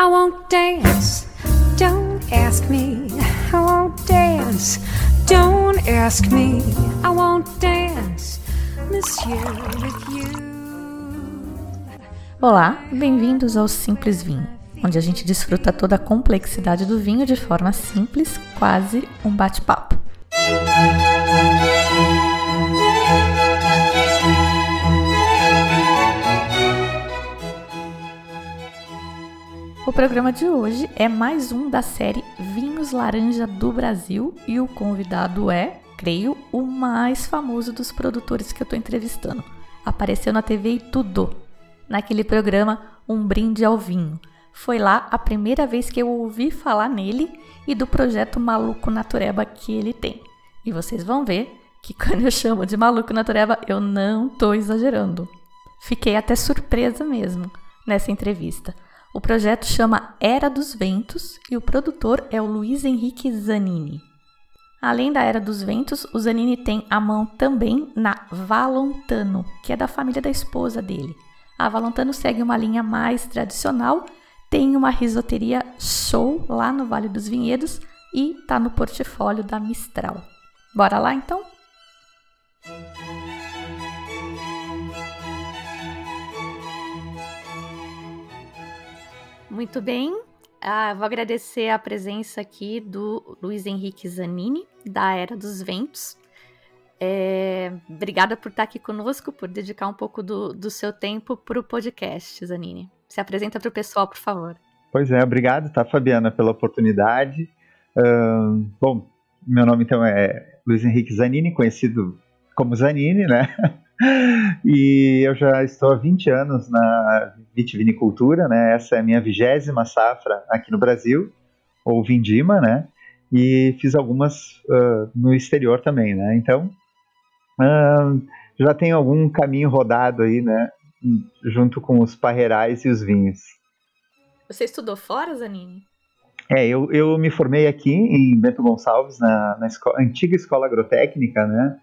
I won't dance. Don't ask me. I won't dance. Don't ask me. I won't dance. Monsieur with you. Olá, bem-vindos ao Simples Vinho, onde a gente desfruta toda a complexidade do vinho de forma simples, quase um bate-papo. O programa de hoje é mais um da série Vinhos Laranja do Brasil e o convidado é, creio, o mais famoso dos produtores que eu estou entrevistando. Apareceu na TV e tudo. Naquele programa Um Brinde ao Vinho. Foi lá a primeira vez que eu ouvi falar nele e do projeto Maluco Natureba que ele tem. E vocês vão ver que quando eu chamo de Maluco Natureba, eu não estou exagerando. Fiquei até surpresa mesmo nessa entrevista. O projeto chama Era dos Ventos e o produtor é o Luiz Henrique Zanini. Além da Era dos Ventos, o Zanini tem a mão também na Valontano, que é da família da esposa dele. A Valontano segue uma linha mais tradicional, tem uma risoteria show lá no Vale dos Vinhedos e está no portfólio da Mistral. Bora lá então? Muito bem. Ah, vou agradecer a presença aqui do Luiz Henrique Zanini, da Era dos Ventos. É, obrigada por estar aqui conosco, por dedicar um pouco do, do seu tempo para o podcast, Zanini. Se apresenta para o pessoal, por favor. Pois é, obrigado, tá, Fabiana, pela oportunidade. Uh, bom, meu nome então é Luiz Henrique Zanini, conhecido como Zanini, né? e eu já estou há 20 anos na vitivinicultura, né? Essa é a minha vigésima safra aqui no Brasil, ou Vindima, né? E fiz algumas uh, no exterior também, né? Então, uh, já tenho algum caminho rodado aí, né? Junto com os parreirais e os vinhos. Você estudou fora, Zanini? É, eu, eu me formei aqui em Bento Gonçalves, na, na antiga escola agrotécnica, né?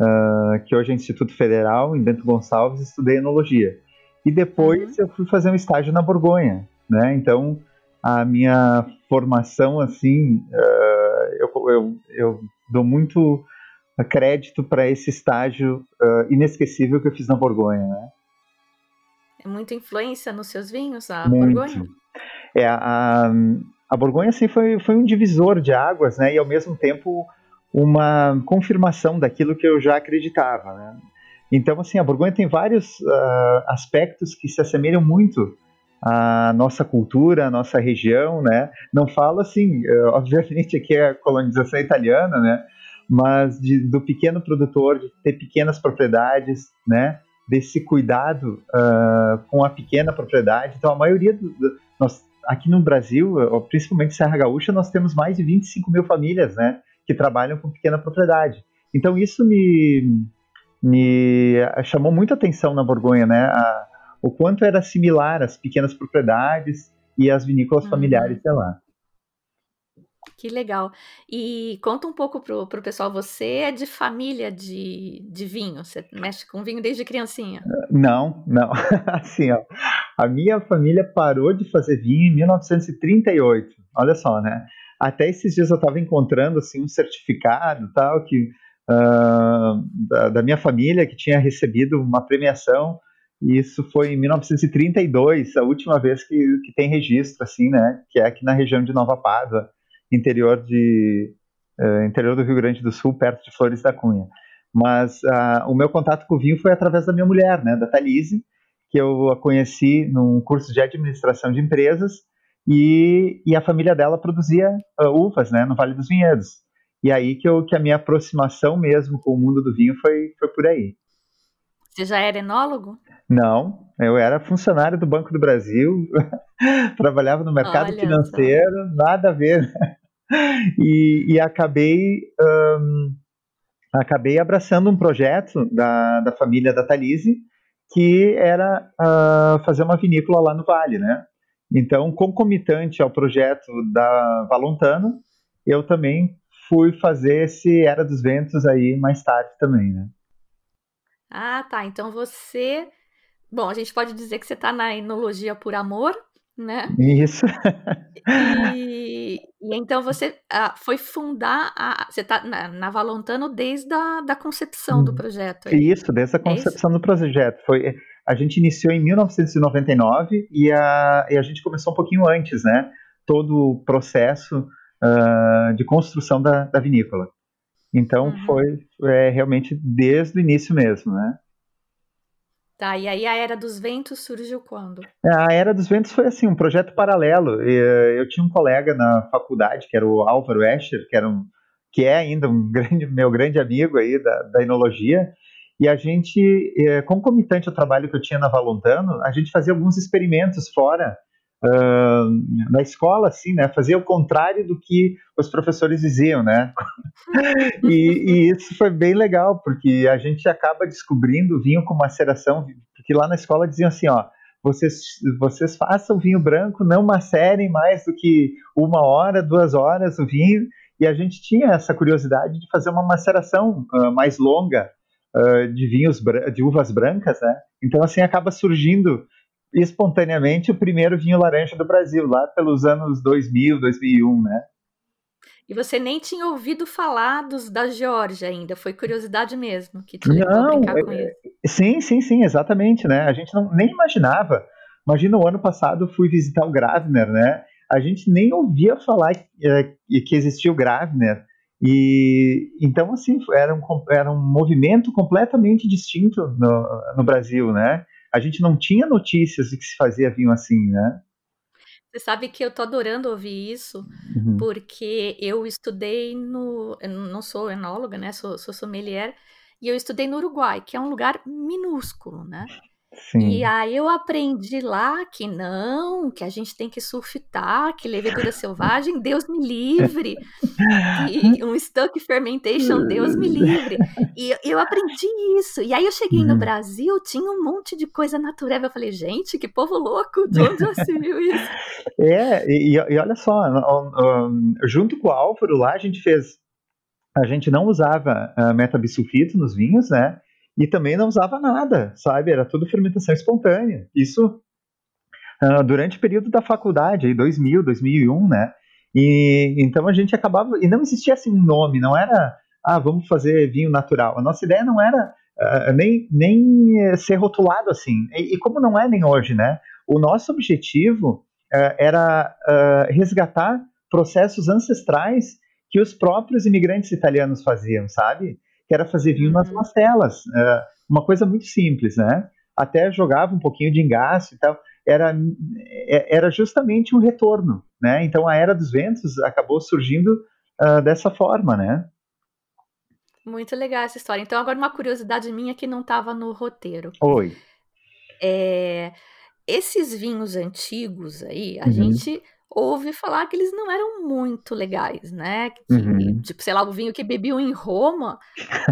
Uh, que hoje é Instituto Federal, em Bento Gonçalves, estudei enologia. E depois uhum. eu fui fazer um estágio na Borgonha, né? Então, a minha formação, assim, uh, eu, eu, eu, dou muito crédito para esse estágio uh, inesquecível que eu fiz na Borgonha, né? É muita influência nos seus vinhos, a muito. Borgonha? É, a, a Borgonha, assim, foi, foi um divisor de águas, né? E, ao mesmo tempo, uma confirmação daquilo que eu já acreditava. Né? Então, assim, a Borgonha tem vários uh, aspectos que se assemelham muito à nossa cultura, à nossa região, né? Não falo assim, uh, obviamente aqui é a colonização italiana, né? Mas de, do pequeno produtor, de ter pequenas propriedades, né? Desse cuidado uh, com a pequena propriedade. Então, a maioria do, do, nós aqui no Brasil, principalmente Serra Gaúcha, nós temos mais de 25 mil famílias, né? Que trabalham com pequena propriedade. Então isso me, me chamou muita atenção na Borgonha, né? A, o quanto era similar às pequenas propriedades e às vinícolas uhum. familiares de lá. Que legal. E conta um pouco pro, pro pessoal, você é de família de, de vinho? Você mexe com vinho desde criancinha? Não, não. assim, ó, a minha família parou de fazer vinho em 1938. Olha só, né? Até esses dias eu estava encontrando assim um certificado tal que uh, da, da, minha família que tinha recebido uma premiação. E isso foi em 1932, a última vez que, que tem registro assim, né? Que é aqui na região de Nova Pádua, interior de uh, interior do Rio Grande do Sul, perto de Flores da Cunha. Mas uh, o meu contato com o vinho foi através da minha mulher, né? Da Thalise, que eu a conheci num curso de administração de empresas e, e a família dela produzia uh, uvas, né, no Vale dos Vinhedos. E aí que, eu, que a minha aproximação mesmo com o mundo do vinho foi, foi por aí. Você já era enólogo? Não, eu era funcionário do Banco do Brasil, trabalhava no mercado Olha financeiro, só. nada a ver. e, e acabei, um, acabei abraçando um projeto da, da família da Thalise, que era uh, fazer uma vinícola lá no Vale, né? Então, concomitante ao projeto da Valontano, eu também fui fazer esse Era dos Ventos aí mais tarde também, né? Ah, tá. Então você. Bom, a gente pode dizer que você está na enologia por amor, né? Isso. E, e então você ah, foi fundar a. Você está na, na Valontano desde a da concepção do hum. projeto. Aí. Isso, desde a é concepção é do projeto. Foi, a gente iniciou em 1999 e a, e a gente começou um pouquinho antes, né? Todo o processo uh, de construção da, da vinícola. Então uhum. foi é, realmente desde o início mesmo, né? Tá, e aí a Era dos Ventos surgiu quando? É, a Era dos Ventos foi assim, um projeto paralelo. Eu tinha um colega na faculdade, que era o Álvaro Escher, que, era um, que é ainda um grande, meu grande amigo aí da, da enologia, e a gente, é, concomitante ao trabalho que eu tinha na Valontano, a gente fazia alguns experimentos fora uh, na escola, assim, né? Fazia o contrário do que os professores diziam, né? e, e, isso foi bem legal, porque a gente acaba descobrindo vinho com maceração, porque lá na escola diziam assim, ó, vocês, vocês façam vinho branco, não macerem mais do que uma hora, duas horas o vinho, e a gente tinha essa curiosidade de fazer uma maceração uh, mais longa uh, de vinhos de uvas brancas, né? Então assim acaba surgindo espontaneamente o primeiro vinho laranja do Brasil, lá pelos anos 2000, 2001, né? E você nem tinha ouvido falar dos, da Geórgia ainda, foi curiosidade mesmo que te não, brincar com é, isso. Sim, sim, sim, exatamente, né? A gente não, nem imaginava. Imagina, o ano passado eu fui visitar o Gravner, né? A gente nem ouvia falar é, que existia o Gravner. E então, assim, era um, era um movimento completamente distinto no, no Brasil, né? a gente não tinha notícias de que se fazia vinho assim, né? Você sabe que eu tô adorando ouvir isso, uhum. porque eu estudei no. Eu não sou enóloga, né? Sou, sou sommelier, e eu estudei no Uruguai, que é um lugar minúsculo, né? Sim. E aí eu aprendi lá que não, que a gente tem que surfitar, que levedura selvagem, Deus me livre. E um stuck fermentation, Deus me livre. E eu aprendi isso. E aí eu cheguei no uhum. Brasil, tinha um monte de coisa natural. Eu falei, gente, que povo louco, de onde já se viu isso? É, e, e olha só, um, junto com o Álvaro lá, a gente fez. A gente não usava uh, metabisulfito nos vinhos, né? E também não usava nada, sabe? Era tudo fermentação espontânea. Isso uh, durante o período da faculdade, aí 2000, 2001, né? E então a gente acabava e não existia assim um nome, não era ah vamos fazer vinho natural. A nossa ideia não era uh, nem nem ser rotulado assim. E, e, como não é nem hoje, né? O nosso objetivo uh, era resgatar processos ancestrais que os próprios imigrantes italianos faziam, sabe? Que era fazer vinho nas macelas. É, uma coisa muito simples, né? Até jogava um pouquinho de engaço e tal. Era, é, era justamente um retorno, né? Então a Era dos Ventos acabou surgindo uh, dessa forma, né? Muito legal essa história. Então agora uma curiosidade minha que não estava no roteiro. Oi. É, esses vinhos antigos aí, a uhum. gente ouve falar que eles não eram muito legais, né? Que, uhum. Tipo, sei lá, o vinho que bebiam em Roma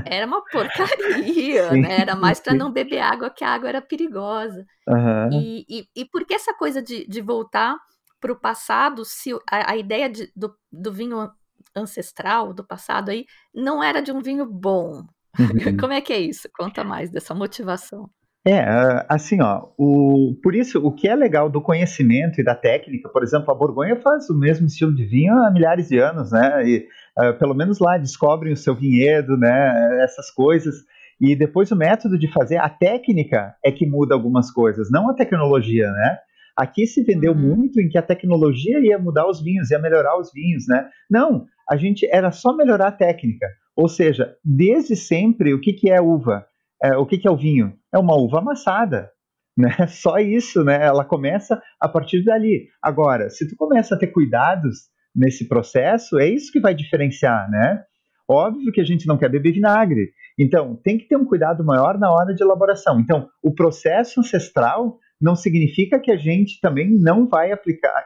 era uma porcaria, sim, né? Era mais para não beber água, que a água era perigosa. Uhum. E, e, e por que essa coisa de, de voltar para o passado, se a, a ideia de, do, do vinho ancestral, do passado aí, não era de um vinho bom? Uhum. Como é que é isso? Conta mais dessa motivação. É, assim, ó, o, por isso, o que é legal do conhecimento e da técnica, por exemplo, a Borgonha faz o mesmo estilo de vinho há milhares de anos, né? E uh, pelo menos lá descobrem o seu vinhedo, né? Essas coisas. E depois o método de fazer, a técnica é que muda algumas coisas, não a tecnologia, né? Aqui se vendeu uhum. muito em que a tecnologia ia mudar os vinhos, ia melhorar os vinhos, né? Não, a gente era só melhorar a técnica. Ou seja, desde sempre, o que, que é uva? É, o que, que é o vinho? É uma uva amassada. Né? Só isso, né? Ela começa a partir dali. Agora, se tu começa a ter cuidados nesse processo, é isso que vai diferenciar, né? Óbvio que a gente não quer beber vinagre. Então, tem que ter um cuidado maior na hora de elaboração. Então, o processo ancestral não significa que a gente também não vai aplicar,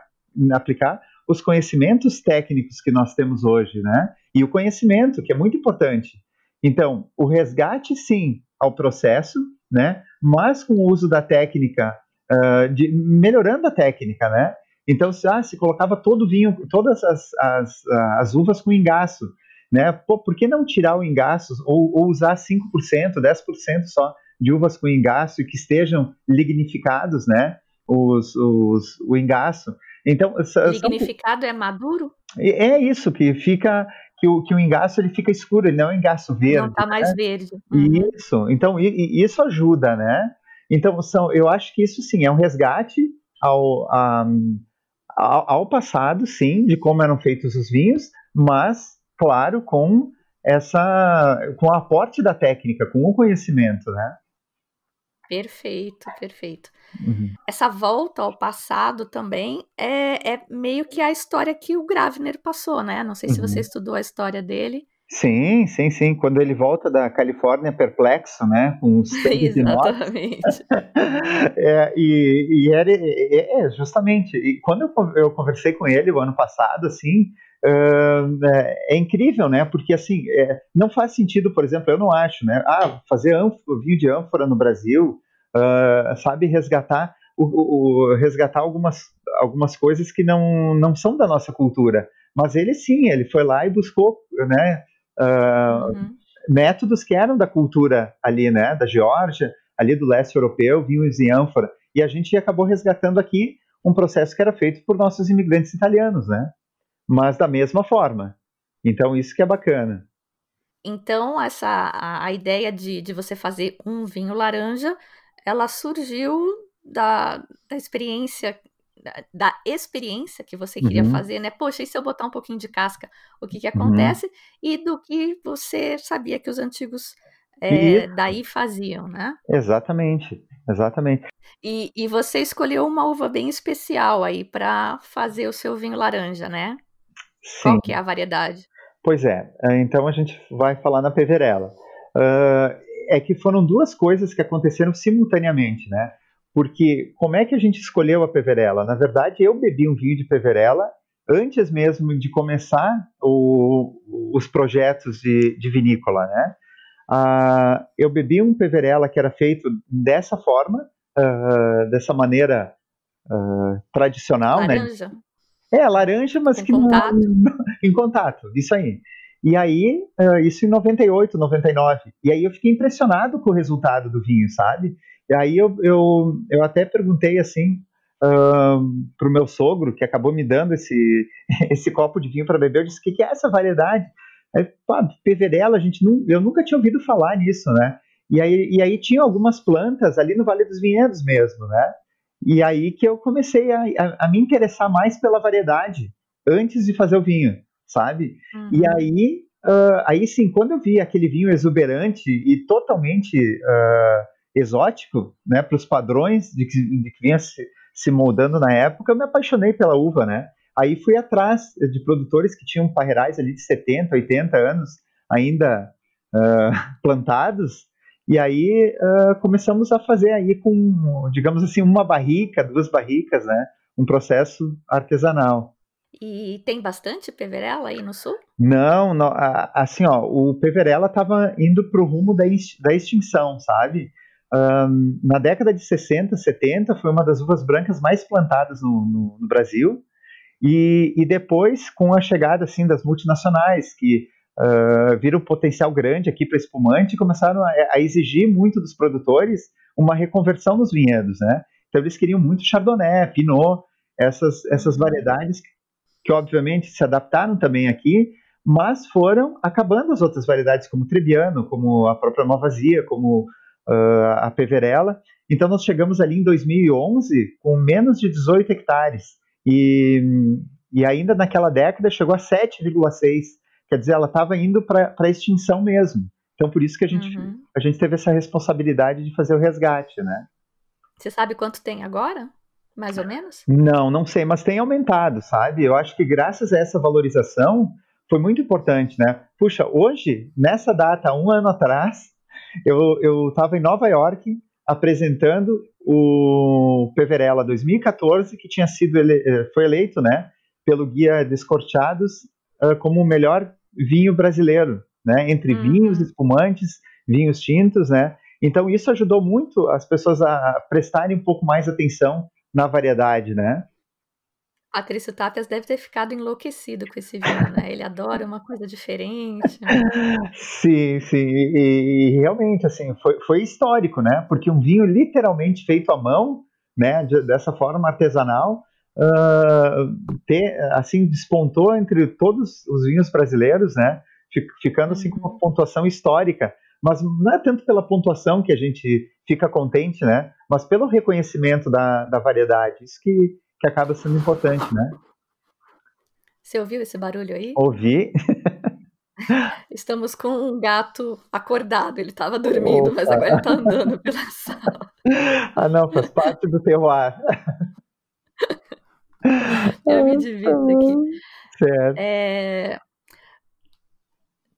aplicar os conhecimentos técnicos que nós temos hoje, né? E o conhecimento, que é muito importante. Então, o resgate, sim, ao processo, né? Mas com o uso da técnica, uh, de, melhorando a técnica, né? Então, se, ah, se colocava todo o vinho, todas as, as, as uvas com engaço, né? Pô, por que não tirar o engaço ou, ou usar 5%, 10% só de uvas com engaço e que estejam lignificados, né? os, os, o engaço. Então, Lignificado são... é maduro? É isso, que fica que o, que o engaço ele fica escuro, ele não é um engaço verde. Não está mais né? verde. Uhum. Isso, então e, e isso ajuda, né? Então são, eu acho que isso sim é um resgate ao, a, ao, ao passado, sim, de como eram feitos os vinhos, mas claro com essa, com o aporte da técnica, com o conhecimento, né? Perfeito, perfeito. Uhum. Essa volta ao passado também é, é, meio que a história que o Gravner passou, né? Não sei se você uhum. estudou a história dele. Sim, sim, sim. Quando ele volta da Califórnia perplexo, né? Com os Exatamente. é, e, e era, é, justamente. E quando eu, eu conversei com ele o ano passado, assim, é, é, incrível, né? Porque assim, é, não faz sentido, por exemplo, eu não acho, né? Ah, fazer ânfora, vinho de ânfora no Brasil, uh, sabe, resgatar, o, o, resgatar algumas, algumas coisas que não, não são da nossa cultura. Mas ele sim, ele foi lá e buscou, né? Uh, uhum. Métodos que eram da cultura ali, né? Da Geórgia, ali do leste europeu, vinhos em ânfora. E a gente acabou resgatando aqui um processo que era feito por nossos imigrantes italianos, né? mas da mesma forma. Então, isso que é bacana. Então, essa a, a ideia de, de você fazer um vinho laranja, ela surgiu da, da experiência da, da, experiência que você queria uhum. fazer, né? Poxa, e se eu botar um pouquinho de casca, o que que uhum. acontece? Uhum. E do que você sabia que os antigos é, daí faziam, né? Exatamente, exatamente. E, e você escolheu uma uva bem especial aí para fazer o seu vinho laranja, né? Sim. Qual que é a variedade? Pois é, é, então a gente vai falar na Peverella. Uh, é que foram duas coisas que aconteceram simultaneamente, né? Porque como é que a gente escolheu a Peverella? Na verdade, eu bebi um vinho de Peverella antes mesmo de começar o, os projetos de, de vinícola, né? Uh, eu bebi um Peverella que era feito dessa forma, uh, dessa maneira uh, tradicional, né? Laranja. né? É, laranja, mas em que contato. Não, em contato, isso aí. E aí, uh, isso em 98, 99. E aí eu fiquei impressionado com o resultado do vinho, sabe? E aí eu, eu, eu até perguntei assim uh, pro meu sogro, que acabou me dando esse, esse copo de vinho para beber, eu disse, o que, que é essa variedade? Aí, pá, a gente não, eu nunca tinha ouvido falar nisso, né? E aí, e aí tinha algumas plantas ali no Vale dos Vinhedos mesmo, né? E aí que eu comecei a, a, a, me interessar mais pela variedade antes de fazer o vinho, sabe? Uhum. E aí, uh, aí sim, quando eu vi aquele vinho exuberante e totalmente uh, exótico, né, para os padrões de que, de que vinha se, se moldando na época, eu me apaixonei pela uva, né? Aí fui atrás de produtores que tinham parreirais ali de 70, 80 anos ainda uh, plantados e aí uh, começamos a fazer aí com, digamos assim, uma barrica, duas barricas, né? Um processo artesanal. E tem bastante peverela aí no sul? Não, não assim, ó, o peverela estava indo para o rumo da, da extinção, sabe? Um, na década de 60, 70, foi uma das uvas brancas mais plantadas no, no, no Brasil. E, e, depois, com a chegada assim das multinacionais, que uh, viram um potencial grande aqui para espumante começaram a, a, exigir muito dos produtores uma reconversão nos vinhedos, né? Então eles queriam muito Chardonnay, Pinot, essas, essas variedades que obviamente se adaptaram também aqui, mas foram acabando as outras variedades como Trebbiano, como a própria Malvasia, como uh, a Peverella. Então nós chegamos ali em 2011 com menos de 18 hectares e, e ainda naquela década chegou a 7,6 Quer dizer, ela estava indo para a extinção mesmo. Então, por isso que a gente, uhum. a gente teve essa responsabilidade de fazer o resgate, né? Você sabe quanto tem agora? Mais ou menos? Não, não sei, mas tem aumentado, sabe? Eu acho que graças a essa valorização foi muito importante, né? Puxa, hoje, nessa data, um ano atrás, eu estava em Nova York apresentando o Peverella 2014, que tinha sido ele, eh, foi eleito, né, pelo guia Descorteados uh, como o melhor vinho brasileiro, né? Entre uhum. vinhos espumantes, vinhos tintos, né? Então isso ajudou muito as pessoas a prestarem um pouco mais atenção na variedade, né? Patrício Tapias deve ter ficado enlouquecido com esse vinho, né? Ele adora uma coisa diferente. Sim, sim. E, e realmente, assim, foi, foi, histórico, né? Porque um vinho literalmente feito à mão né, de, dessa forma artesanal, uh, ter, assim, despontou entre todos os vinhos brasileiros, né, ficando assim com uma uhum. pontuação histórica. Mas não é tanto pela pontuação que a gente fica contente, né, mas pelo reconhecimento da, da variedade. Isso que, que acaba sendo importante, né. Você ouviu esse barulho aí? Ouvi. Estamos com um gato acordado. Ele estava dormindo, Opa. mas agora ele está andando pela sala. Ah, não, faz parte do terroir. Eu me divirto aqui. Certo. É...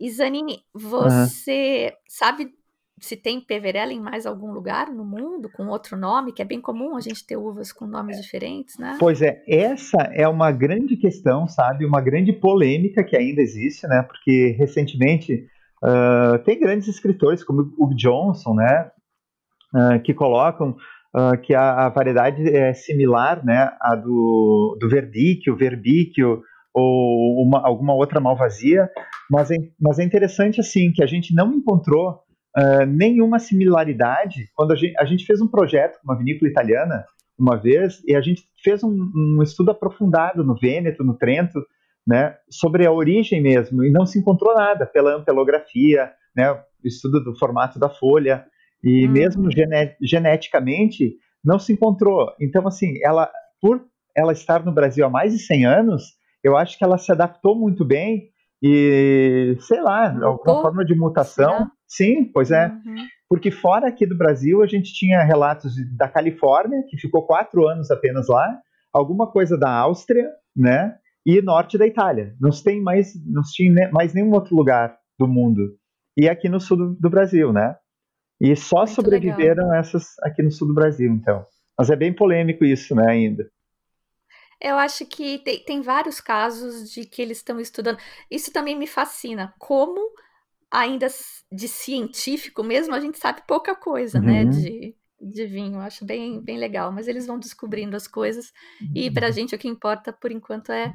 Isanine, você uhum. sabe se tem peverela em mais algum lugar no mundo com outro nome, que é bem comum a gente ter uvas com nomes diferentes, né? Pois é, essa é uma grande questão, sabe? Uma grande polêmica que ainda existe, né? Porque recentemente uh, tem grandes escritores como o Johnson, né? Uh, que colocam uh, que a, a, variedade é similar, né? A do, do verdíquio, verbíquio ou uma, alguma outra malvasia, mas é, mas é interessante assim que a gente não encontrou uh, nenhuma similaridade. Quando a gente, a gente, fez um projeto com uma vinícola italiana uma vez e a gente fez um, um estudo aprofundado no Vêneto, no Trento, né, sobre a origem mesmo, e não se encontrou nada pela ampelografia, né, estudo do formato da folha, e uhum. mesmo geneticamente não se encontrou. Então, assim, ela, por ela estar no Brasil há mais de 100 anos, eu acho que ela se adaptou muito bem e, sei lá, alguma forma de mutação. Sim, pois é. Uhum. Porque fora aqui do Brasil, a gente tinha relatos da Califórnia, que ficou quatro anos apenas lá, alguma coisa da Áustria, né? E norte da Itália. Não se tem mais, não se tinha mais nenhum outro lugar do mundo. E aqui no sul do, do Brasil, né? E só Muito sobreviveram legal. essas aqui no sul do Brasil, então. Mas é bem polêmico isso, né, ainda. Eu acho que tem, tem vários casos de que eles estão estudando. Isso também me fascina. Como ainda de científico mesmo, a gente sabe pouca coisa, né, uhum. né, de, de vinho. Acho bem, bem legal, mas eles vão descobrindo as coisas e para a uhum. gente o que importa por enquanto é,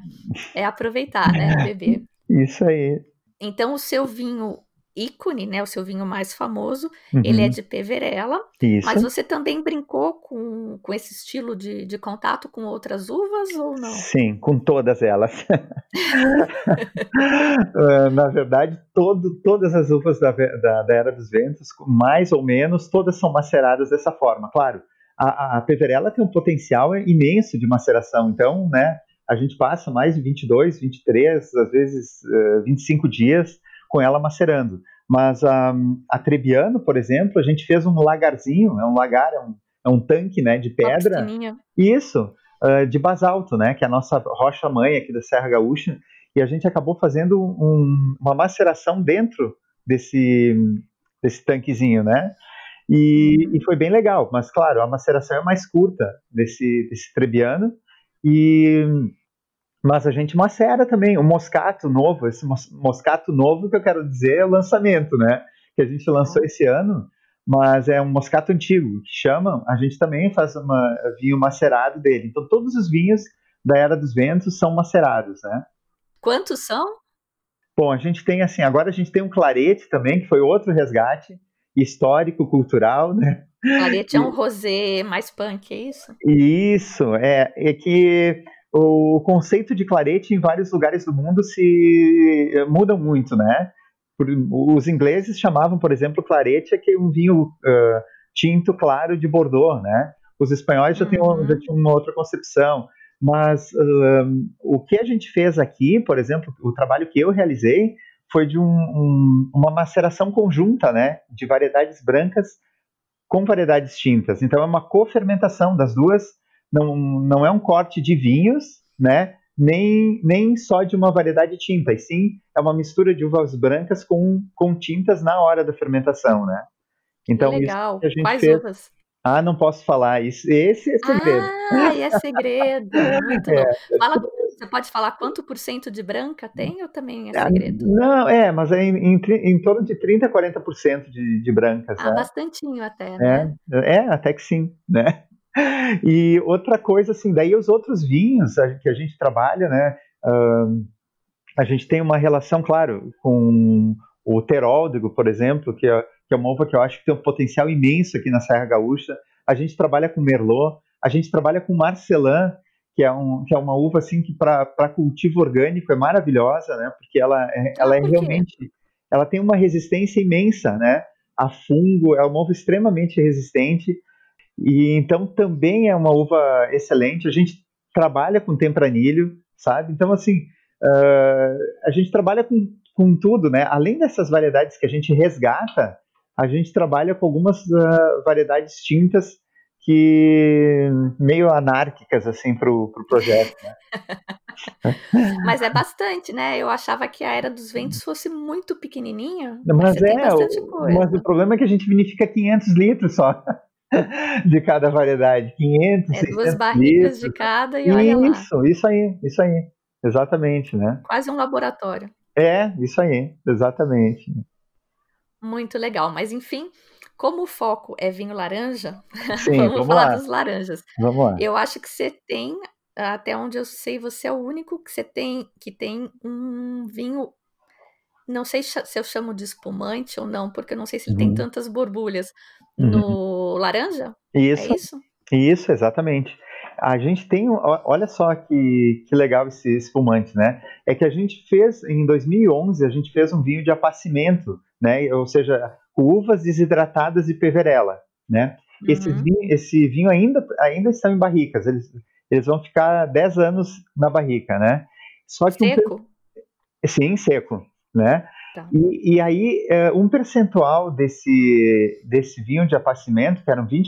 é aproveitar, né, beber. Isso aí. Então o seu vinho ícone, né, o seu vinho mais famoso, uhum. ele é de Peverella, Isso. mas você também brincou com, com esse estilo de, de contato com outras uvas ou não? Sim, com todas elas. Ah, na verdade, todo, todas as uvas da, da, da, Era dos Ventos, mais ou menos, todas são maceradas dessa forma. Claro, a, a Peverella tem um potencial imenso de maceração, então, né, a gente passa mais de 22, 23, às vezes uh, 25 dias com ela macerando. Mas a, a Trebbiano, por exemplo, a gente fez um lagarzinho, é um lagar, é um, é um tanque né, de pedra. Isso, uh, de basalto, né, que é a nossa rocha-mãe aqui da Serra Gaúcha. E a gente acabou fazendo um, uma maceração dentro desse, desse tanquezinho, né? E, e, foi bem legal, mas claro, a maceração é mais curta desse, desse Trebbiano. E mas a gente macera também. O moscato novo, esse moscato novo que eu quero dizer é o lançamento, né? Que a gente lançou esse ano, mas é um moscato antigo, que chama, a gente também faz uma vinho macerado dele. Então todos os vinhos da Era dos Ventos são macerados, né? Quantos são? Bom, a gente tem assim, agora a gente tem um clarete também, que foi outro resgate histórico, cultural, né? Clarete é um rosé mais punk, é isso? Isso, é, é que o conceito de clarete em vários lugares do mundo se eh, muda muito, né? Os ingleses chamavam, por exemplo, clarete que é um vinho uh, tinto claro de Bordeaux, né? Os espanhóis já, tinham, já uhum. tinham uma outra concepção. Mas uh, o que a gente fez aqui, por exemplo, o trabalho que eu realizei foi de um, um, uma maceração conjunta, né? De variedades brancas com variedades tintas. Então é uma cofermentação das duas não, não é um corte de vinhos, né? Nem, nem só de uma variedade de tinta, e sim é uma mistura de uvas brancas com, com tintas na hora da fermentação, né? Então, Legal. Isso Quais fez... uvas? Ah, não posso falar isso. Esse é segredo. Ah, é segredo. Muito é. bom. Fala, você pode falar quanto por cento de branca tem ou também é ah, segredo? Não, é, mas é em, em, em torno de 30% a 40% de, de brancas. Ah, né? bastantinho até, né? É, é, até que sim, né? E outra coisa, assim, daí os outros vinhos que a gente trabalha, né? Uh, a gente tem uma relação, claro, com o Teróldego, por exemplo, que é, que é uma uva que eu acho que tem um potencial imenso aqui na Serra Gaúcha. A gente trabalha com Merlot, a A gente trabalha com Marcelin, que é, um, que é uma uva assim que para cultivo orgânico é maravilhosa, né? Porque ela, é, ela é realmente, ela tem uma resistência imensa, né? A fungo, é uma uva extremamente resistente e então também é uma uva excelente. A gente trabalha com tempranilho, sabe? Então assim, uh, a gente trabalha com, com tudo, né? Além dessas variedades que a gente resgata, a gente trabalha com algumas uh, variedades tintas que meio anárquicas assim para o pro projeto. Né? mas é bastante, né? Eu achava que a era dos ventos fosse muito pequenininha. Mas, mas é, o, mas o problema é que a gente vinifica 500 litros só de cada variedade, 500, é, duas barricas litros. de cada e olha lá. Isso, isso aí, isso aí, exatamente, né? Quase um laboratório. É, isso aí, exatamente. Muito legal, mas enfim, como o foco é vinho laranja, Sim, vamos, vamos falar lá. dos laranjas. Vamos lá. Eu acho que você tem, até onde eu sei, você é o único que você tem que tem um vinho. Não sei se eu chamo de espumante ou não, porque eu não sei se ele uhum. tem tantas borbulhas no uhum. laranja. Isso. É isso? Isso, exatamente. A gente tem, olha só que, que legal esse espumante, né? É que a gente fez, em 2011, a gente fez um vinho de apacimento, né? Ou seja, uvas desidratadas de peverela, né? Uhum. Esse, vinho, esse vinho ainda, ainda está em barricas, eles, eles vão ficar 10 anos na barrica, né? Só que seco? Um, sim, seco, né? Tá. E, e, aí, é, um percentual desse, desse vinho de apacimento, que eram 20%,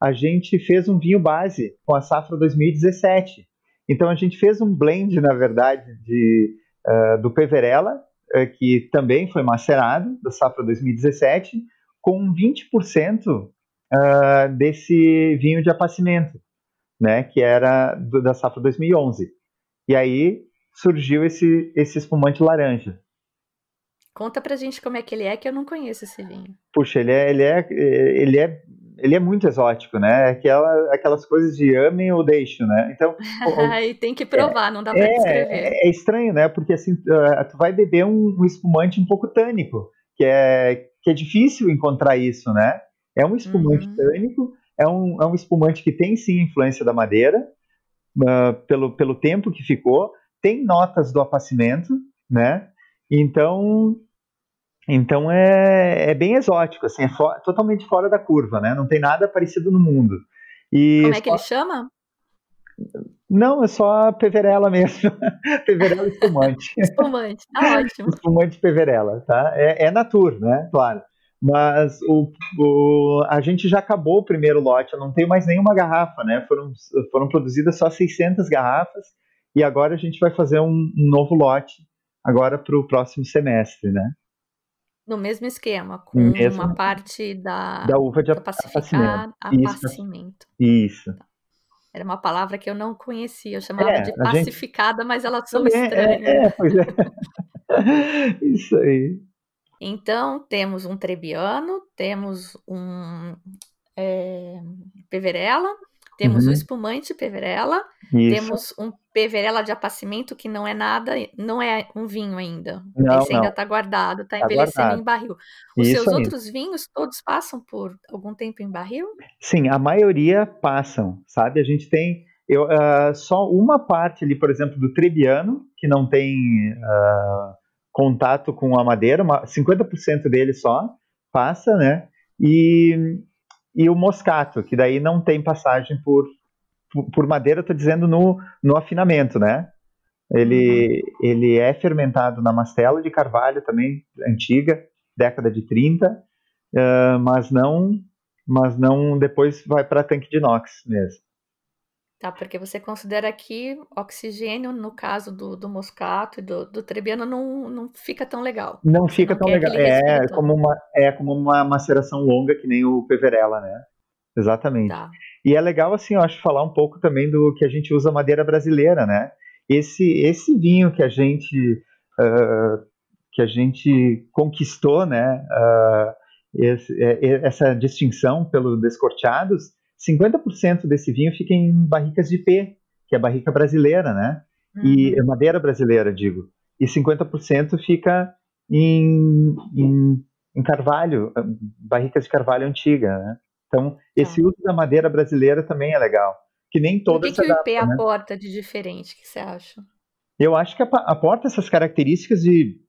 a gente fez um vinho base com a safra 2017. Então, a gente fez um blend, na verdade, de, uh, do Peverella é, que também foi macerado, da safra 2017, com 20% uh, desse vinho de apacimento, né, que era do, da safra 2011. E aí surgiu esse, esse espumante laranja. Conta pra gente como é que ele é, que eu não conheço esse vinho. Puxa, ele é, ele é, ele é ele é muito exótico, né? Aquela, aquelas coisas de amem ou deixo, né? Então. e tem que provar, é, não dá para é, descrever. É, é, estranho, né? Porque assim, uh, tu vai beber um, um, espumante um pouco tânico, que é, que é difícil encontrar isso, né? É um espumante uhum. tânico, é um, é um espumante que tem sim influência da madeira, uh, pelo, pelo tempo que ficou, tem notas do apacimento, né? Então, então é, é bem exótico, assim, é totalmente fora da curva, né? Não tem nada parecido no mundo. E Como é que ele chama? Não, é só Peverela mesmo. Peverela espumante. espumante, tá ótimo. espumante Peverela, tá? É, é Natur, né? Claro. Mas o, o, a gente já acabou o primeiro lote, eu não tenho mais nenhuma garrafa, né? Foram, foram produzidas só 600 garrafas e agora a gente vai fazer um, um novo lote agora para o próximo semestre, né? No mesmo esquema, com mesmo, uma parte da, da uva de apacimento. Isso. Tá. Era uma palavra que eu não conhecia, eu chamava é, de pacificada, gente... mas ela soa é, estranha. É, é, pois é. Isso aí. Então, temos um Trebbiano, temos um é, Peverella, temos uhum. o espumante Peverella, Isso. temos um Peverella de apacimento que não é nada, não é um vinho ainda. Não, Esse não. ainda está guardado, está tá envelhecendo guardado. em barril. Os Isso seus outros vinhos todos passam por algum tempo em barril? Sim, a maioria passam, sabe? A gente tem eu, uh, só uma parte ali, por exemplo, do Trebbiano, que não tem uh, contato com a madeira, uma, 50% dele só passa, né? E e o moscato, que daí não tem passagem por, por, madeira, estou dizendo no, no afinamento, né? Ele, uhum. ele é fermentado na mastela de carvalho também, antiga, década de 30, uh, mas não mas não depois vai para tanque de inox mesmo. Tá, porque você considera que oxigênio, no caso do, do moscato e do, do trebiano, não, não fica tão legal. Não fica não tão legal. É como, uma, é como uma maceração longa, que nem o Peverella, né? Exatamente. Tá. E é legal, assim, eu acho, falar um pouco também do que a gente usa madeira brasileira, né? Esse, esse vinho que a gente, uh, que a gente conquistou, né? Uh, esse, essa distinção pelo Descorteados, 50% desse vinho fica em barricas de P, que é a barrica brasileira, né? Uhum. E é madeira brasileira, digo. E 50% fica em, em, em, carvalho, barricas de carvalho antiga, né? Então, esse tá. uso da madeira brasileira também é legal. Que nem todas. O que, que o IP né? aporta de diferente? O que você acha? Eu acho que aporta essas características de,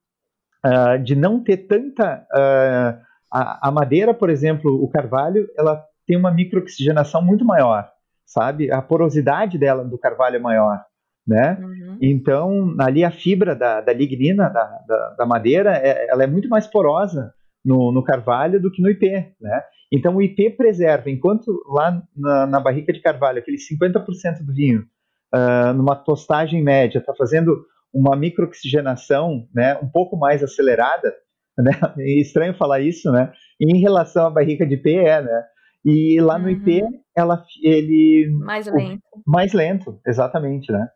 uh, de não ter tanta. Uh, a, a, madeira, por exemplo, o carvalho, ela tem uma microoxigenação muito maior, sabe? A porosidade dela do carvalho é maior né? Uhum. Então, ali a fibra da, da lignina, da, da, da madeira, é, ela é muito mais porosa no, no, carvalho do que no IP, né? Então, o IP preserva, enquanto lá na, na barrica de carvalho, aquele 50% do vinho, uh, numa tostagem média, está fazendo uma microoxigenação né, um pouco mais acelerada, né? É estranho falar isso, né? Em relação à barrica de IP, é, né? E lá no uhum. IP, ela, ele... Mais lento. O, mais lento, exatamente, né?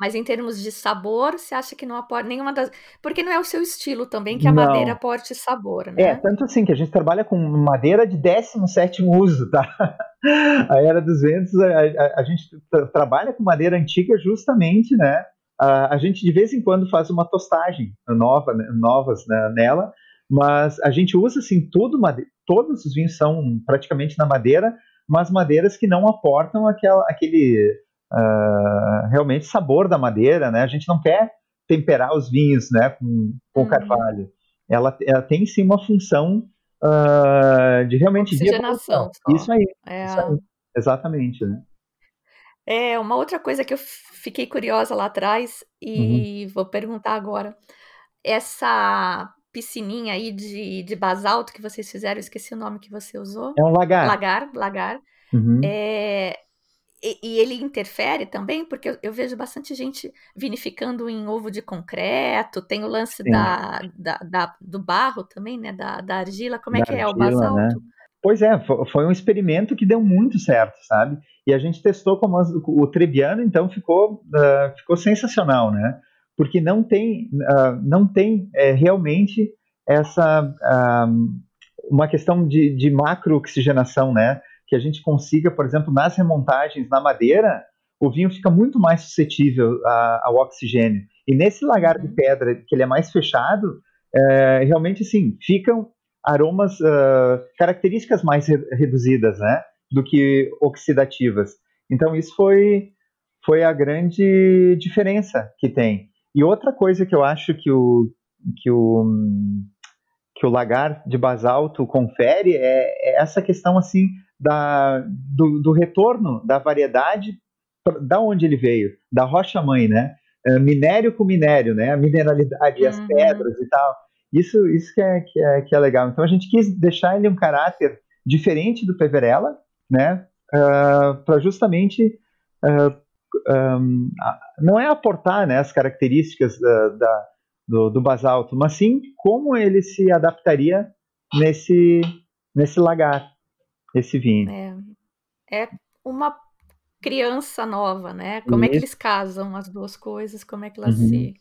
Mas em termos de sabor, você acha que não aporta nenhuma das. Porque não é o seu estilo também que a não. madeira aporte sabor, né? É, tanto assim que a gente trabalha com madeira de 17 uso, tá? A Era dos Ventos, a, a, a gente trabalha com madeira antiga justamente, né? A, a, gente de vez em quando faz uma tostagem nova, né, novas né, nela, mas a gente usa assim tudo, todos os vinhos são praticamente na madeira, mas madeiras que não aportam aquela, aquele uh, realmente sabor da madeira, né? A gente não quer temperar os vinhos, né, com, com uhum. carvalho. Ela, ela tem sim uma função uh, de realmente oxigenação. De isso aí, é... isso aí, exatamente, né? É, uma outra coisa que eu fiquei curiosa lá atrás e uhum. vou perguntar agora. Essa piscininha aí de, de basalto que vocês fizeram, eu esqueci o nome que você usou. É um lagar. Lagar, lagar. Uhum. É, e, e, ele interfere também, porque eu, eu, vejo bastante gente vinificando em ovo de concreto, tem o lance da, da, da, do barro também, né? Da, da argila. Como é da que é o basalto? Né? Pois é, foi um experimento que deu muito certo, sabe? E a gente testou com o Trebiano, então ficou, uh, ficou sensacional, né? Porque não tem, uh, não tem é, realmente essa uh, uma questão de, de macro-oxigenação, né? que a gente consiga, por exemplo, nas remontagens na madeira, o vinho fica muito mais suscetível a, ao oxigênio. E nesse lagar de uhum. pedra, que ele é mais fechado, é, realmente, sim, ficam aromas, uh, características mais re reduzidas, né, do que oxidativas. Então, isso foi, foi a grande diferença que tem. E outra coisa que eu acho que o, que o, que o lagar de basalto confere é, é essa questão, assim, da, do, do retorno da variedade da onde ele veio, da rocha mãe, né? É, minério com minério, né? A mineralidade, uhum. as pedras e tal. Isso, isso que é, que, é, que é legal. Então a gente quis deixar ele um caráter diferente do Peverella, né? Uh, para justamente uh, um, não é aportar né, as características da, da do, do, basalto, mas sim como ele se adaptaria nesse, nesse lagar esse vinho. É, é uma criança nova, né? Como Isso. é que eles casam as duas coisas? Como é que elas uhum. se.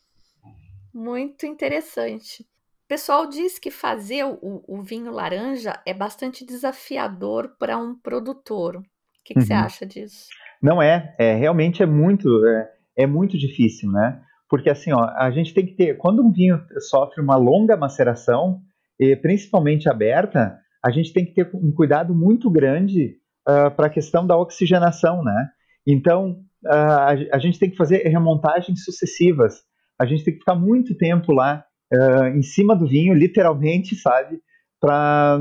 Muito interessante. O pessoal diz que fazer o, o vinho laranja é bastante desafiador para um produtor. O que, que uhum. você acha disso? Não é, é realmente é muito, é, é muito difícil, né? Porque assim, ó, a gente tem que ter, quando um vinho sofre uma longa maceração, e principalmente aberta, a gente tem que ter um cuidado muito grande uh, para a questão da oxigenação, né? Então, uh, a, a, gente tem que fazer remontagens sucessivas. A gente tem que ficar muito tempo lá uh, em cima do vinho, literalmente, sabe? Para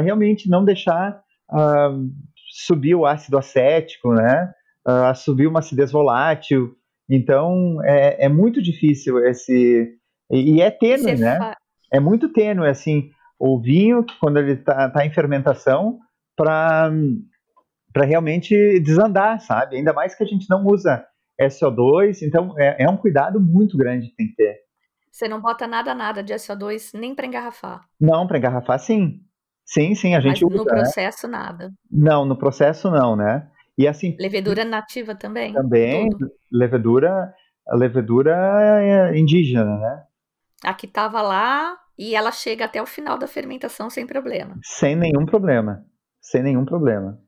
realmente não deixar subir o ácido acético, né? subir uma acidez volátil. Então, é, é muito difícil esse... E, e é tênue, né? É muito tênue, assim o vinho, quando ele está tá em fermentação, para realmente desandar, sabe? Ainda mais que a gente não usa SO2, então é, é um cuidado muito grande que tem que ter. Você não bota nada, nada de SO2 nem para engarrafar? Não, para engarrafar sim. Sim, sim, a gente Mas usa. no né? processo né? nada? Não, no processo não, né? E assim. Levedura nativa também? Também, tudo. levedura, levedura é indígena, né? A que estava lá e ela chega até o final da fermentação sem problema. Sem nenhum problema. Sem nenhum problema.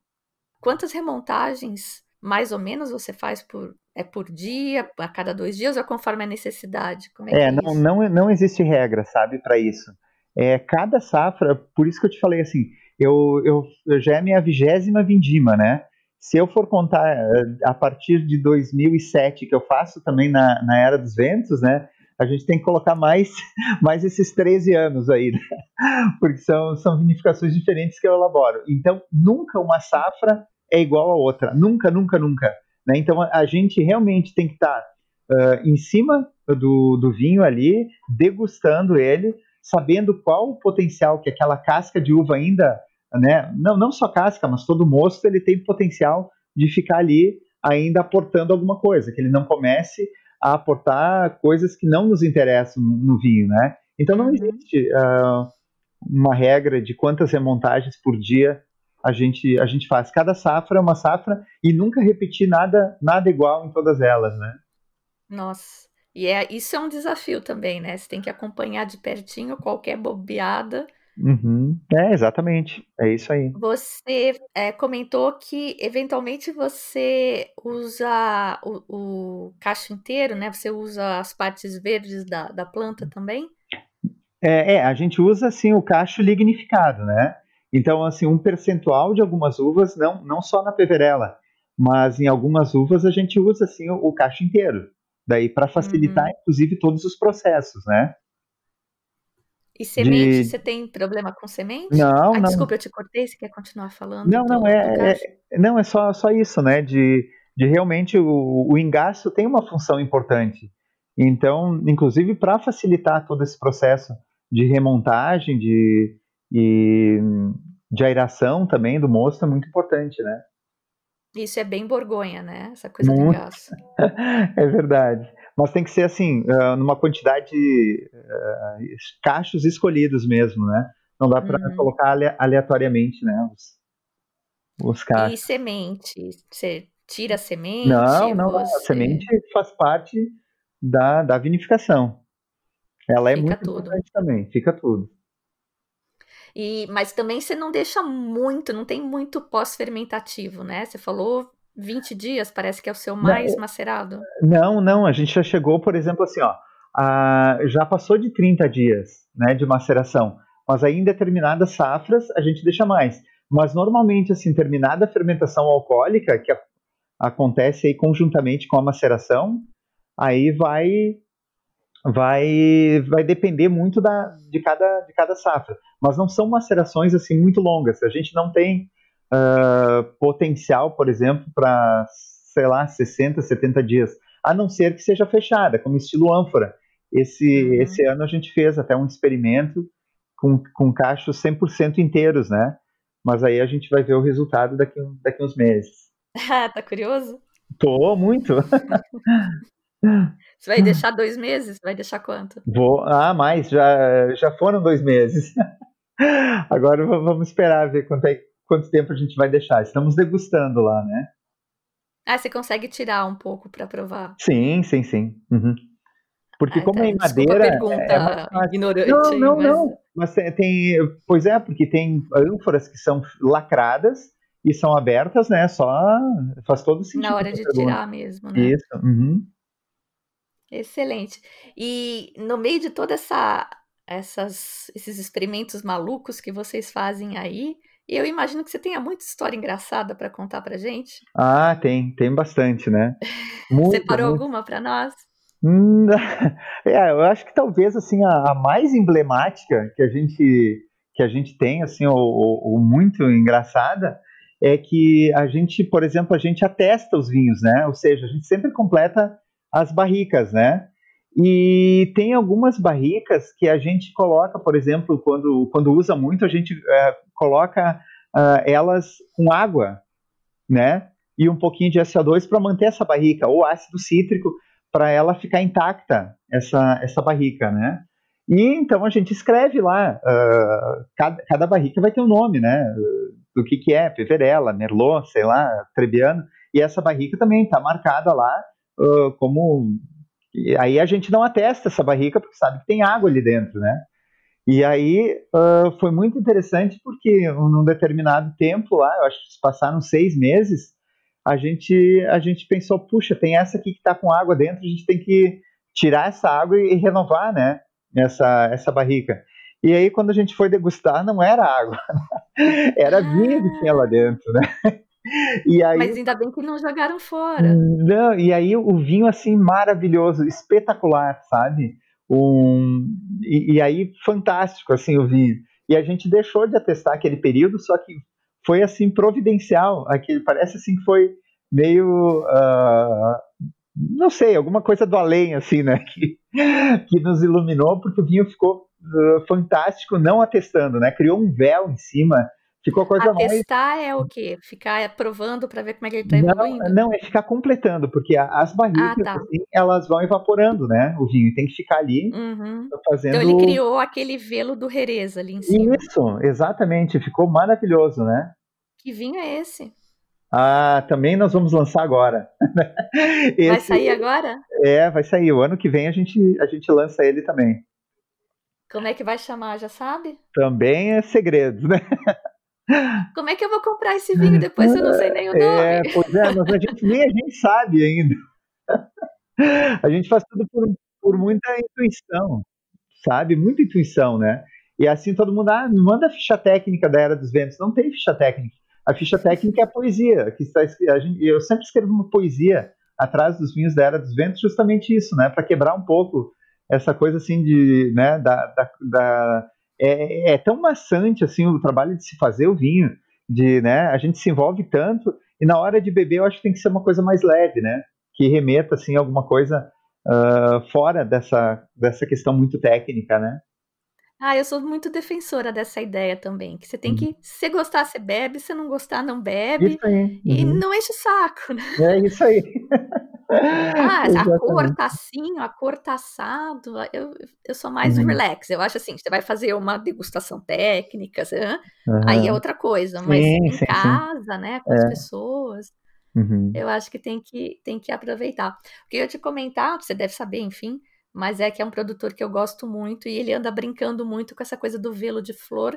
Quantas remontagens, mais ou menos, você faz por é por dia, a cada dois dias, ou conforme a necessidade? Como é, é, é não, não, não existe regra, sabe, para isso. É, cada safra, por isso que eu te falei assim, eu, eu, eu já é minha vigésima vindima, né? Se eu for contar eh, a partir de 2007, que eu faço também na, na Era dos Ventos, né? A gente tem que colocar mais, mais esses 13 anos aí, né? porque são, são vinificações diferentes que eu elaboro. Então, nunca uma safra é igual a outra. Nunca, nunca, nunca. Né? Então, a, a gente realmente tem que estar tá, uh, em cima do, do vinho ali, degustando ele, sabendo qual o potencial que aquela casca de uva ainda, né, não, não só casca, mas todo mosto, ele tem potencial de ficar ali ainda aportando alguma coisa, que ele não comece a aportar coisas que não nos interessam no, no vinho, né? Então não uhum. existe uh, uma regra de quantas remontagens por dia a gente, a gente faz. Cada safra é uma safra e nunca repetir nada, nada igual em todas elas, né? Nossa. E é, isso é um desafio também, né? Você tem que acompanhar de pertinho qualquer bobeada. Uhum. É, exatamente. É isso aí. Você é, comentou que eventualmente você usa o, o, cacho inteiro, né? Você usa as partes verdes da, da planta também? É, é, a gente usa assim o cacho lignificado, né? Então, assim, um percentual de algumas uvas, não, não só na peverela, mas em algumas uvas a gente usa assim o, o cacho inteiro. Daí para facilitar, uhum. inclusive, todos os processos, né? E semente, de... você tem problema com semente? Não, ah, não. Desculpa, eu te cortei, você quer continuar falando? Não, do, não, é, é, não, é só, só isso, né? De, de realmente o, o engaço tem uma função importante. Então, inclusive para facilitar todo esse processo de remontagem, de, e, de aeração também do mosto é muito importante, né? Isso é bem Borgonha, né? Essa coisa Muito. do gás. é verdade. Mas tem que ser assim, uh, numa quantidade uh, cachos escolhidos mesmo, né? Não dá para uhum. colocar aleatoriamente, né? Os, os cachos. E semente? Você tira a semente? Não, não, você... a semente faz parte da, da vinificação. Ela é fica muito tudo. importante também, fica tudo. E, mas também você não deixa muito, não tem muito pós-fermentativo, né? Você falou 20 dias, parece que é o seu mais não, macerado. Não, não, a gente já chegou, por exemplo, assim, ó, a, já passou de 30 dias né, de maceração, mas aí em determinadas safras a gente deixa mais. Mas normalmente, assim, terminada a fermentação alcoólica, que a, acontece aí conjuntamente com a maceração, aí vai vai vai depender muito da, de, cada, de cada safra. Mas não são macerações assim muito longas. A gente não tem uh, potencial, por exemplo, para, sei lá, 60, 70 dias. A não ser que seja fechada, como estilo ânfora. Esse, uhum. esse ano a gente fez até um experimento com, com cachos 100% inteiros, né? Mas aí a gente vai ver o resultado daqui, daqui uns meses. tá curioso? Tô, muito. Você vai deixar dois meses? Vai deixar quanto? Vou. Ah, mais. Já, já foram dois meses. Agora vamos esperar ver quanto, é, quanto tempo a gente vai deixar. Estamos degustando lá, né? Ah, você consegue tirar um pouco para provar? Sim, sim, sim. Uhum. Porque ah, como tá. é em madeira. É pergunta é ignorante. Não, não, mas... não. Mas tem. Pois é, porque tem ânforas que são lacradas e são abertas, né? Só faz todo sentido. Na hora de tirar mesmo, né? Isso. Uhum. Excelente. E no meio de toda essa essas, esses experimentos malucos que vocês fazem aí, eu imagino que você tenha muita história engraçada para contar para gente. Ah, tem, tem bastante, né? Muito, Separou alguma para nós? Hum, é, eu acho que talvez assim a, a, mais emblemática que a gente que a gente tem assim, ou, muito engraçada, é que a gente, por exemplo, a gente atesta os vinhos, né? Ou seja, a gente sempre completa as barricas, né? E tem algumas barricas que a gente coloca, por exemplo, quando, quando usa muito, a gente é, coloca uh, elas com água, né? E um pouquinho de SO2 para manter essa barrica, ou ácido cítrico para ela ficar intacta, essa, essa barrica, né? E então a gente escreve lá, uh, cada, cada barrica vai ter um nome, né? Do que, que é, Peverella, Merlot, sei lá, Trebbiano, e essa barrica também está marcada lá uh, como. E aí a gente não atesta essa barrica porque sabe que tem água ali dentro, né? E aí uh, foi muito interessante porque num determinado tempo lá, eu acho que se passaram seis meses, a gente, a gente pensou, puxa, tem essa aqui que está com água dentro, a gente tem que tirar essa água e, e renovar, né? Essa, essa barrica. E aí quando a gente foi degustar, não era água. Era vinho que tinha lá dentro, né? E aí, Mas ainda bem que não jogaram fora. Não, e aí o vinho assim maravilhoso, espetacular, sabe? Um, e, e, aí fantástico assim o vinho. E a gente deixou de atestar aquele período, só que foi assim providencial. Aquele parece assim que foi meio uh, não sei, alguma coisa do além assim, né? Que, que nos iluminou porque o vinho ficou uh, fantástico, não atestando, né? Criou um véu em cima Ficou a coisa Atestar mais... é o quê? Ficar provando para ver como é que ele está evoluindo? Não, não, é ficar completando, porque as barricas, ah, tá. assim, elas vão evaporando, né? O vinho tem que ficar ali uhum. fazendo... Então ele criou aquele velo do Jerez ali em cima. Isso, exatamente. Ficou maravilhoso, né? Que vinho é esse? Ah, também nós vamos lançar agora. esse... Vai sair agora? É, vai sair. O ano que vem a gente, a gente lança ele também. Como é que vai chamar, já sabe? Também é segredo, né? Como é que eu vou comprar esse vinho depois se eu não sei nem o nome? É, pois é, mas a gente, nem a gente sabe ainda. A gente faz tudo por, por muita intuição, sabe? Muita intuição, né? E assim todo mundo, ah, me manda a ficha técnica da Era dos Ventos. Não tem ficha técnica. A ficha técnica é a poesia. Que está, a gente, eu sempre escrevo uma poesia atrás dos vinhos da Era dos Ventos, justamente isso, né? Para quebrar um pouco essa coisa assim de, né, da, da, da é, é, tão maçante assim o trabalho de se fazer o vinho, de, né, a gente se envolve tanto e na hora de beber eu acho que tem que ser uma coisa mais leve, né, que remeta assim alguma coisa uh, fora dessa dessa questão muito técnica, né? Ah, eu sou muito defensora dessa ideia também, que você tem que, uhum. se gostar, você bebe, se não gostar, não bebe. Aí. Uhum. E não enche o saco, né? É isso aí. Ah, a cor tá assim, a cor tá assado. Eu, eu sou mais uhum. relax. Eu acho assim, você vai fazer uma degustação técnica, uhum. aí é outra coisa. Mas sim, em sim, casa, sim. né, com é. as pessoas, uhum. eu acho que tem que, tem que aproveitar. O que eu te comentar, você deve saber, enfim, mas é que é um produtor que eu gosto muito e ele anda brincando muito com essa coisa do velo de flor.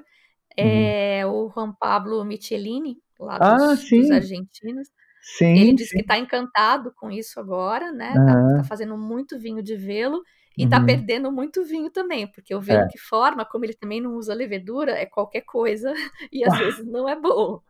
Uhum. É o Juan Pablo Michelini, lá ah, dos, dos argentinos. Sim, ele diz sim. que está encantado com isso agora, né? Uhum. Tá, fazendo muito vinho de velo e está uhum. perdendo muito vinho também, porque o velo é. que forma, como ele também não usa levedura, é qualquer coisa e às vezes não é bom.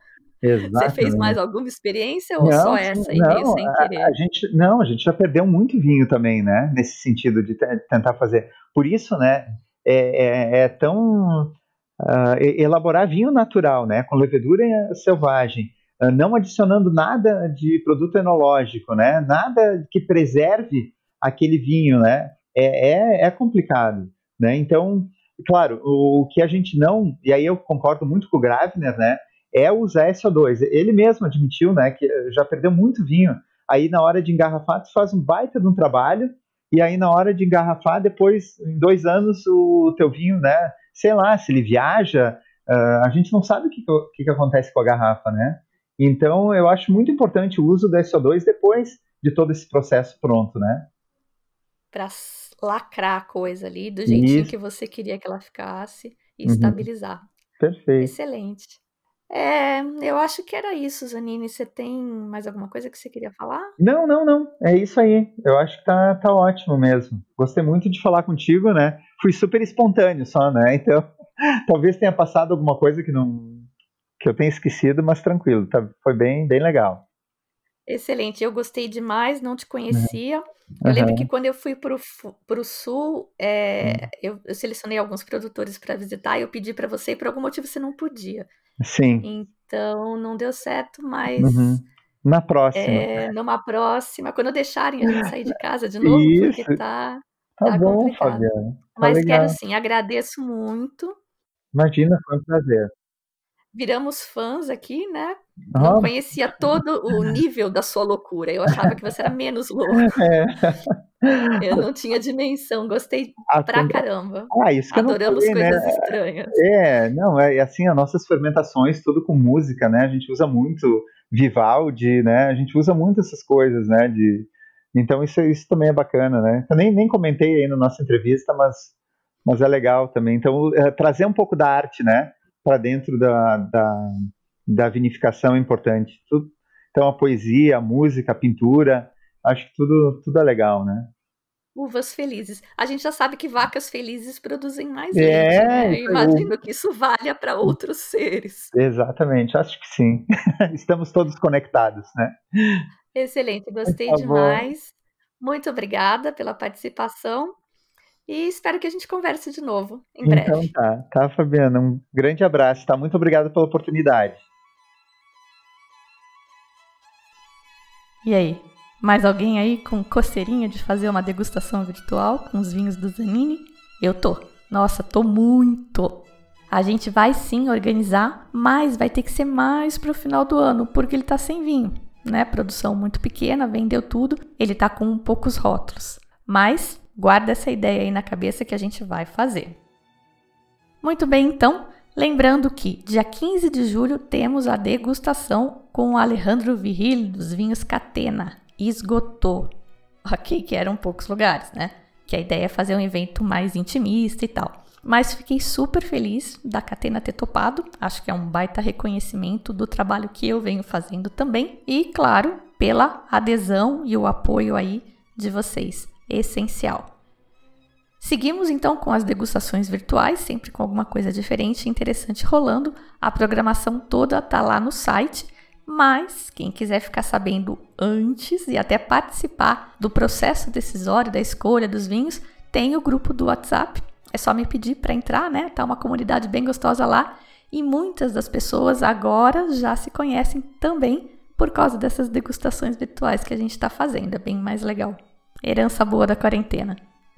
Exatamente. Você fez mais alguma experiência ou não, só essa aí não, sem querer? A, a, gente, não, a gente já perdeu muito vinho também, né? Nesse sentido de tentar fazer. Por isso, né? É, é, é tão uh, elaborar vinho natural, né? Com levedura selvagem ah, não adicionando nada de produto enológico, né? Nada que preserve aquele vinho, né? É, é, é complicado, né? Então, claro, o, o, que a gente não, e aí eu concordo muito com o Gravner, né? É usar SO2. Ele mesmo admitiu, né? Que já perdeu muito vinho. Aí na hora de engarrafar, tu faz um baita de um trabalho, e aí na hora de engarrafar, depois, em dois anos, o teu vinho, né? Sei lá, se ele viaja, uh, a gente não sabe o que, que, que acontece com a garrafa, né? Então, eu acho muito importante o uso do SO2 depois de todo esse processo pronto, né? Para lacrar a coisa ali do jeitinho Isso. que você queria que ela ficasse e uhum. estabilizar. Perfeito. Excelente. É, eu acho que era isso, Zanini. Você tem mais alguma coisa que você queria falar? Não, não, não. É isso aí. Eu acho que tá, tá ótimo mesmo. Gostei muito de falar contigo, né? Fui super espontâneo só, né? Então, talvez tenha passado alguma coisa que não, que eu tenho esquecido, mas tranquilo, tá, foi bem, bem legal. Excelente, eu gostei demais, não te conhecia. Uhum. Eu lembro que quando eu fui para o sul, é, uhum. eu, eu, selecionei alguns produtores para visitar e eu pedi para você e por algum motivo você não podia. Sim. Então não deu certo, mas. Uhum. Na próxima. É, numa próxima, quando deixarem a gente sair de casa de novo, Isso. porque tá. Tá, tá bom, Fabiana. Tá mas legal. quero sim, agradeço muito. Imagina, foi um prazer viramos fãs aqui, né? Não conhecia todo o nível da sua loucura. Eu achava que você era menos louco. É. Eu não tinha dimensão. Gostei ah, pra caramba. Ah, isso que Adoramos falei, coisas né? estranhas. É, não, é assim, as nossas fermentações, tudo com música, né? A gente usa muito Vivaldi, né? A gente usa muito essas coisas, né? De... Então isso, isso também é bacana, né? Eu nem, nem comentei aí na nossa entrevista, mas, mas é legal também. Então, é, trazer um pouco da arte, né? Para dentro da, da, da, vinificação é importante. Tudo, então, a poesia, a música, a pintura, acho que tudo, tudo é legal, né? uvas felizes. A gente já sabe que vacas felizes produzem mais É, leite, né? isso Eu imagino que isso valha para outros seres. Exatamente, acho que sim. Estamos todos conectados, né? Excelente, gostei demais. Muito obrigada pela participação e espero que a gente converse de novo em breve. Então tá, tá, Fabiana, um grande abraço, tá? Muito obrigado pela oportunidade. E aí, mais alguém aí com coceirinha de fazer uma degustação virtual com os vinhos do Zanini? Eu tô. Nossa, tô muito. A gente vai sim organizar, mas vai ter que ser mais pro final do ano, porque ele tá sem vinho, né? Produção muito pequena, vendeu tudo, ele tá com poucos rótulos. Mas guarda essa ideia aí na cabeça que a gente vai fazer. Muito bem, então, lembrando que dia 15 de julho temos a degustação com o Alejandro Viril dos vinhos Catena. Esgotou. Ok, que eram poucos lugares, né? Que a ideia é fazer um evento mais intimista e tal. Mas fiquei super feliz da Catena ter topado. Acho que é um baita reconhecimento do trabalho que eu venho fazendo também. E, claro, pela adesão e o apoio aí de vocês. Essencial. Seguimos então com as degustações virtuais, sempre com alguma coisa diferente e interessante rolando. A programação toda tá lá no site, mas quem quiser ficar sabendo antes e até participar do processo decisório da escolha dos vinhos, tem o grupo do WhatsApp. É só me pedir para entrar, né? Tá uma comunidade bem gostosa lá e muitas das pessoas agora já se conhecem também por causa dessas degustações virtuais que a gente está fazendo. É bem mais legal. Herança boa da quarentena.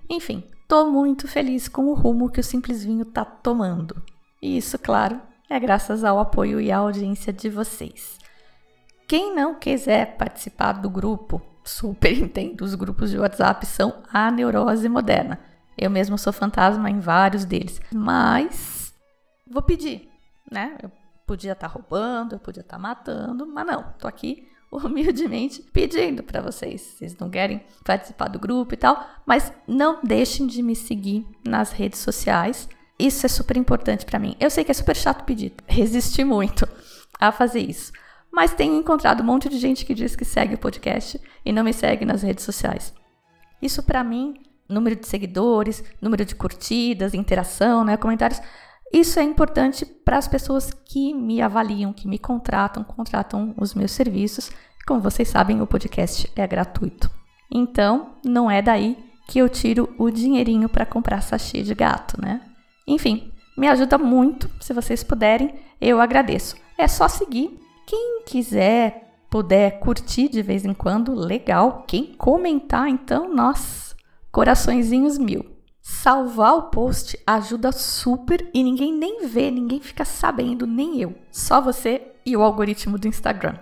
Enfim, tô muito feliz com o rumo que o Simples Vinho tá tomando. E isso, claro, é graças ao apoio e à audiência de vocês. Quem não quiser participar do grupo, super entendo, os grupos de WhatsApp são a neurose moderna. Eu mesmo sou fantasma em vários deles. Mas vou pedir, né? Eu podia estar roubando, eu podia estar matando, mas não, tô aqui humildemente pedindo para vocês. Vocês não querem participar do grupo e tal, mas não deixem de me seguir nas redes sociais. Isso é super importante para mim. Eu sei que é super chato pedir, resisti muito a fazer isso. Mas tenho encontrado um monte de gente que diz que segue o podcast e não me segue nas redes sociais. Isso para mim, número de seguidores, número de curtidas, interação, né, comentários, isso é importante para as pessoas que me avaliam, que me contratam, contratam os meus serviços. Como vocês sabem, o podcast é gratuito. Então, não é daí que eu tiro o dinheirinho para comprar sachê de gato, né? Enfim, me ajuda muito. Se vocês puderem, eu agradeço. É só seguir. Quem quiser, puder curtir de vez em quando, legal. Quem comentar, então, nossa, coraçõezinhos mil. Salvar o post ajuda super e ninguém nem vê, ninguém fica sabendo, nem eu. Só você e o algoritmo do Instagram.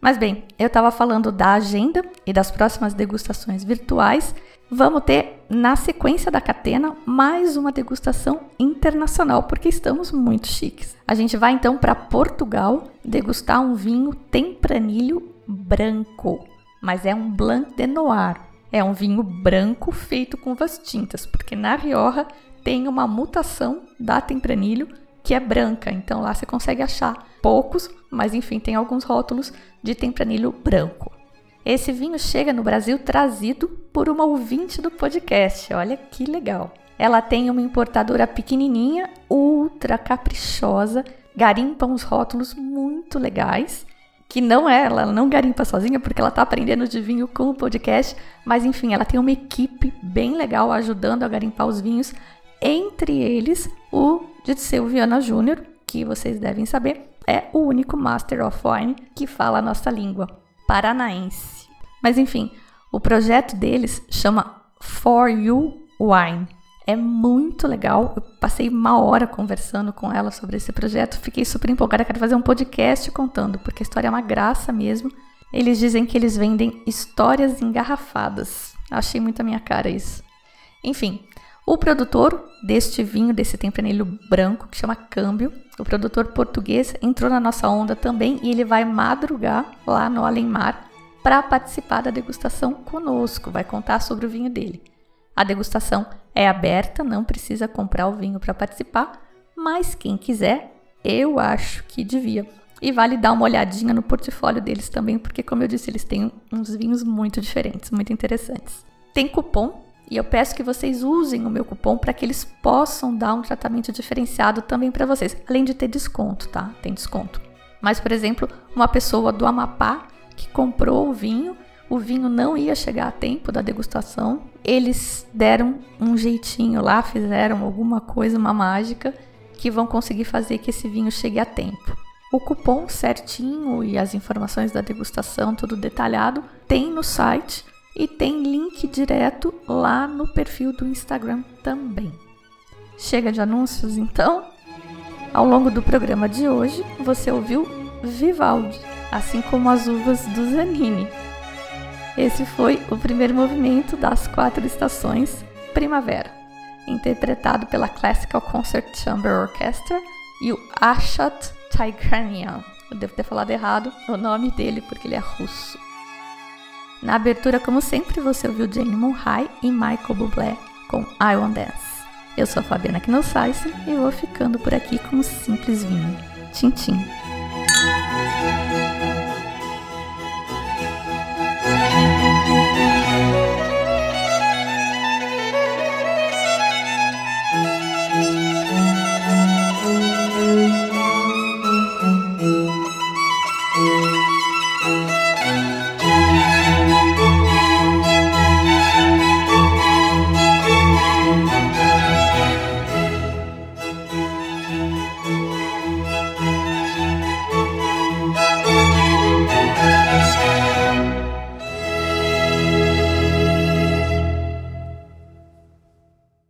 Mas bem, eu estava falando da agenda e das próximas degustações virtuais. Vamos ter, na sequência da catena, mais uma degustação internacional, porque estamos muito chiques. A gente vai então para Portugal degustar um vinho tempranilho branco, mas é um Blanc de Noir. É um vinho branco feito com uvas tintas, porque na Rioja tem uma mutação da Tempranilho que é branca, então lá você consegue achar poucos, mas enfim, tem alguns rótulos de Tempranilho branco. Esse vinho chega no Brasil trazido por uma ouvinte do podcast, olha que legal. Ela tem uma importadora pequenininha, ultra caprichosa, garimpa uns rótulos muito legais que não é, ela não garimpa sozinha, porque ela tá aprendendo de vinho com o podcast, mas enfim, ela tem uma equipe bem legal ajudando a garimpar os vinhos, entre eles o Dirceu Viana Júnior, que vocês devem saber, é o único Master of Wine que fala a nossa língua, paranaense. Mas enfim, o projeto deles chama For You Wine. É muito legal. Eu passei uma hora conversando com ela sobre esse projeto. Fiquei super empolgada. Quero fazer um podcast contando, porque a história é uma graça mesmo. Eles dizem que eles vendem histórias engarrafadas. Achei muito a minha cara isso. Enfim, o produtor deste vinho, desse tempranilho branco, que chama Câmbio, o produtor português, entrou na nossa onda também e ele vai madrugar lá no Alemar para participar da degustação conosco. Vai contar sobre o vinho dele. A degustação é aberta, não precisa comprar o vinho para participar, mas quem quiser, eu acho que devia. E vale dar uma olhadinha no portfólio deles também, porque, como eu disse, eles têm uns vinhos muito diferentes, muito interessantes. tem cupom e eu peço que vocês usem o meu cupom para que eles possam dar um tratamento diferenciado também para vocês, além de ter desconto, tá? Tem desconto. Mas, por exemplo, uma pessoa do Amapá que comprou o vinho, o vinho não ia chegar a tempo da degustação, eles deram um jeitinho lá, fizeram alguma coisa, uma mágica, que vão conseguir fazer que esse vinho chegue a tempo. O cupom certinho e as informações da degustação, tudo detalhado, tem no site e tem link direto lá no perfil do Instagram também. Chega de anúncios então? Ao longo do programa de hoje, você ouviu Vivaldi, assim como as uvas do Zanini. Esse foi o primeiro movimento das quatro estações Primavera, interpretado pela Classical Concert Chamber Orchestra e o Ashat Tigranian. Eu devo ter falado errado o nome dele porque ele é russo. Na abertura, como sempre, você ouviu Jane Monhai e Michael Bublé com I Want Dance. Eu sou a Fabiana Knossaisen e vou ficando por aqui com um simples vinho. Tchim, tchim.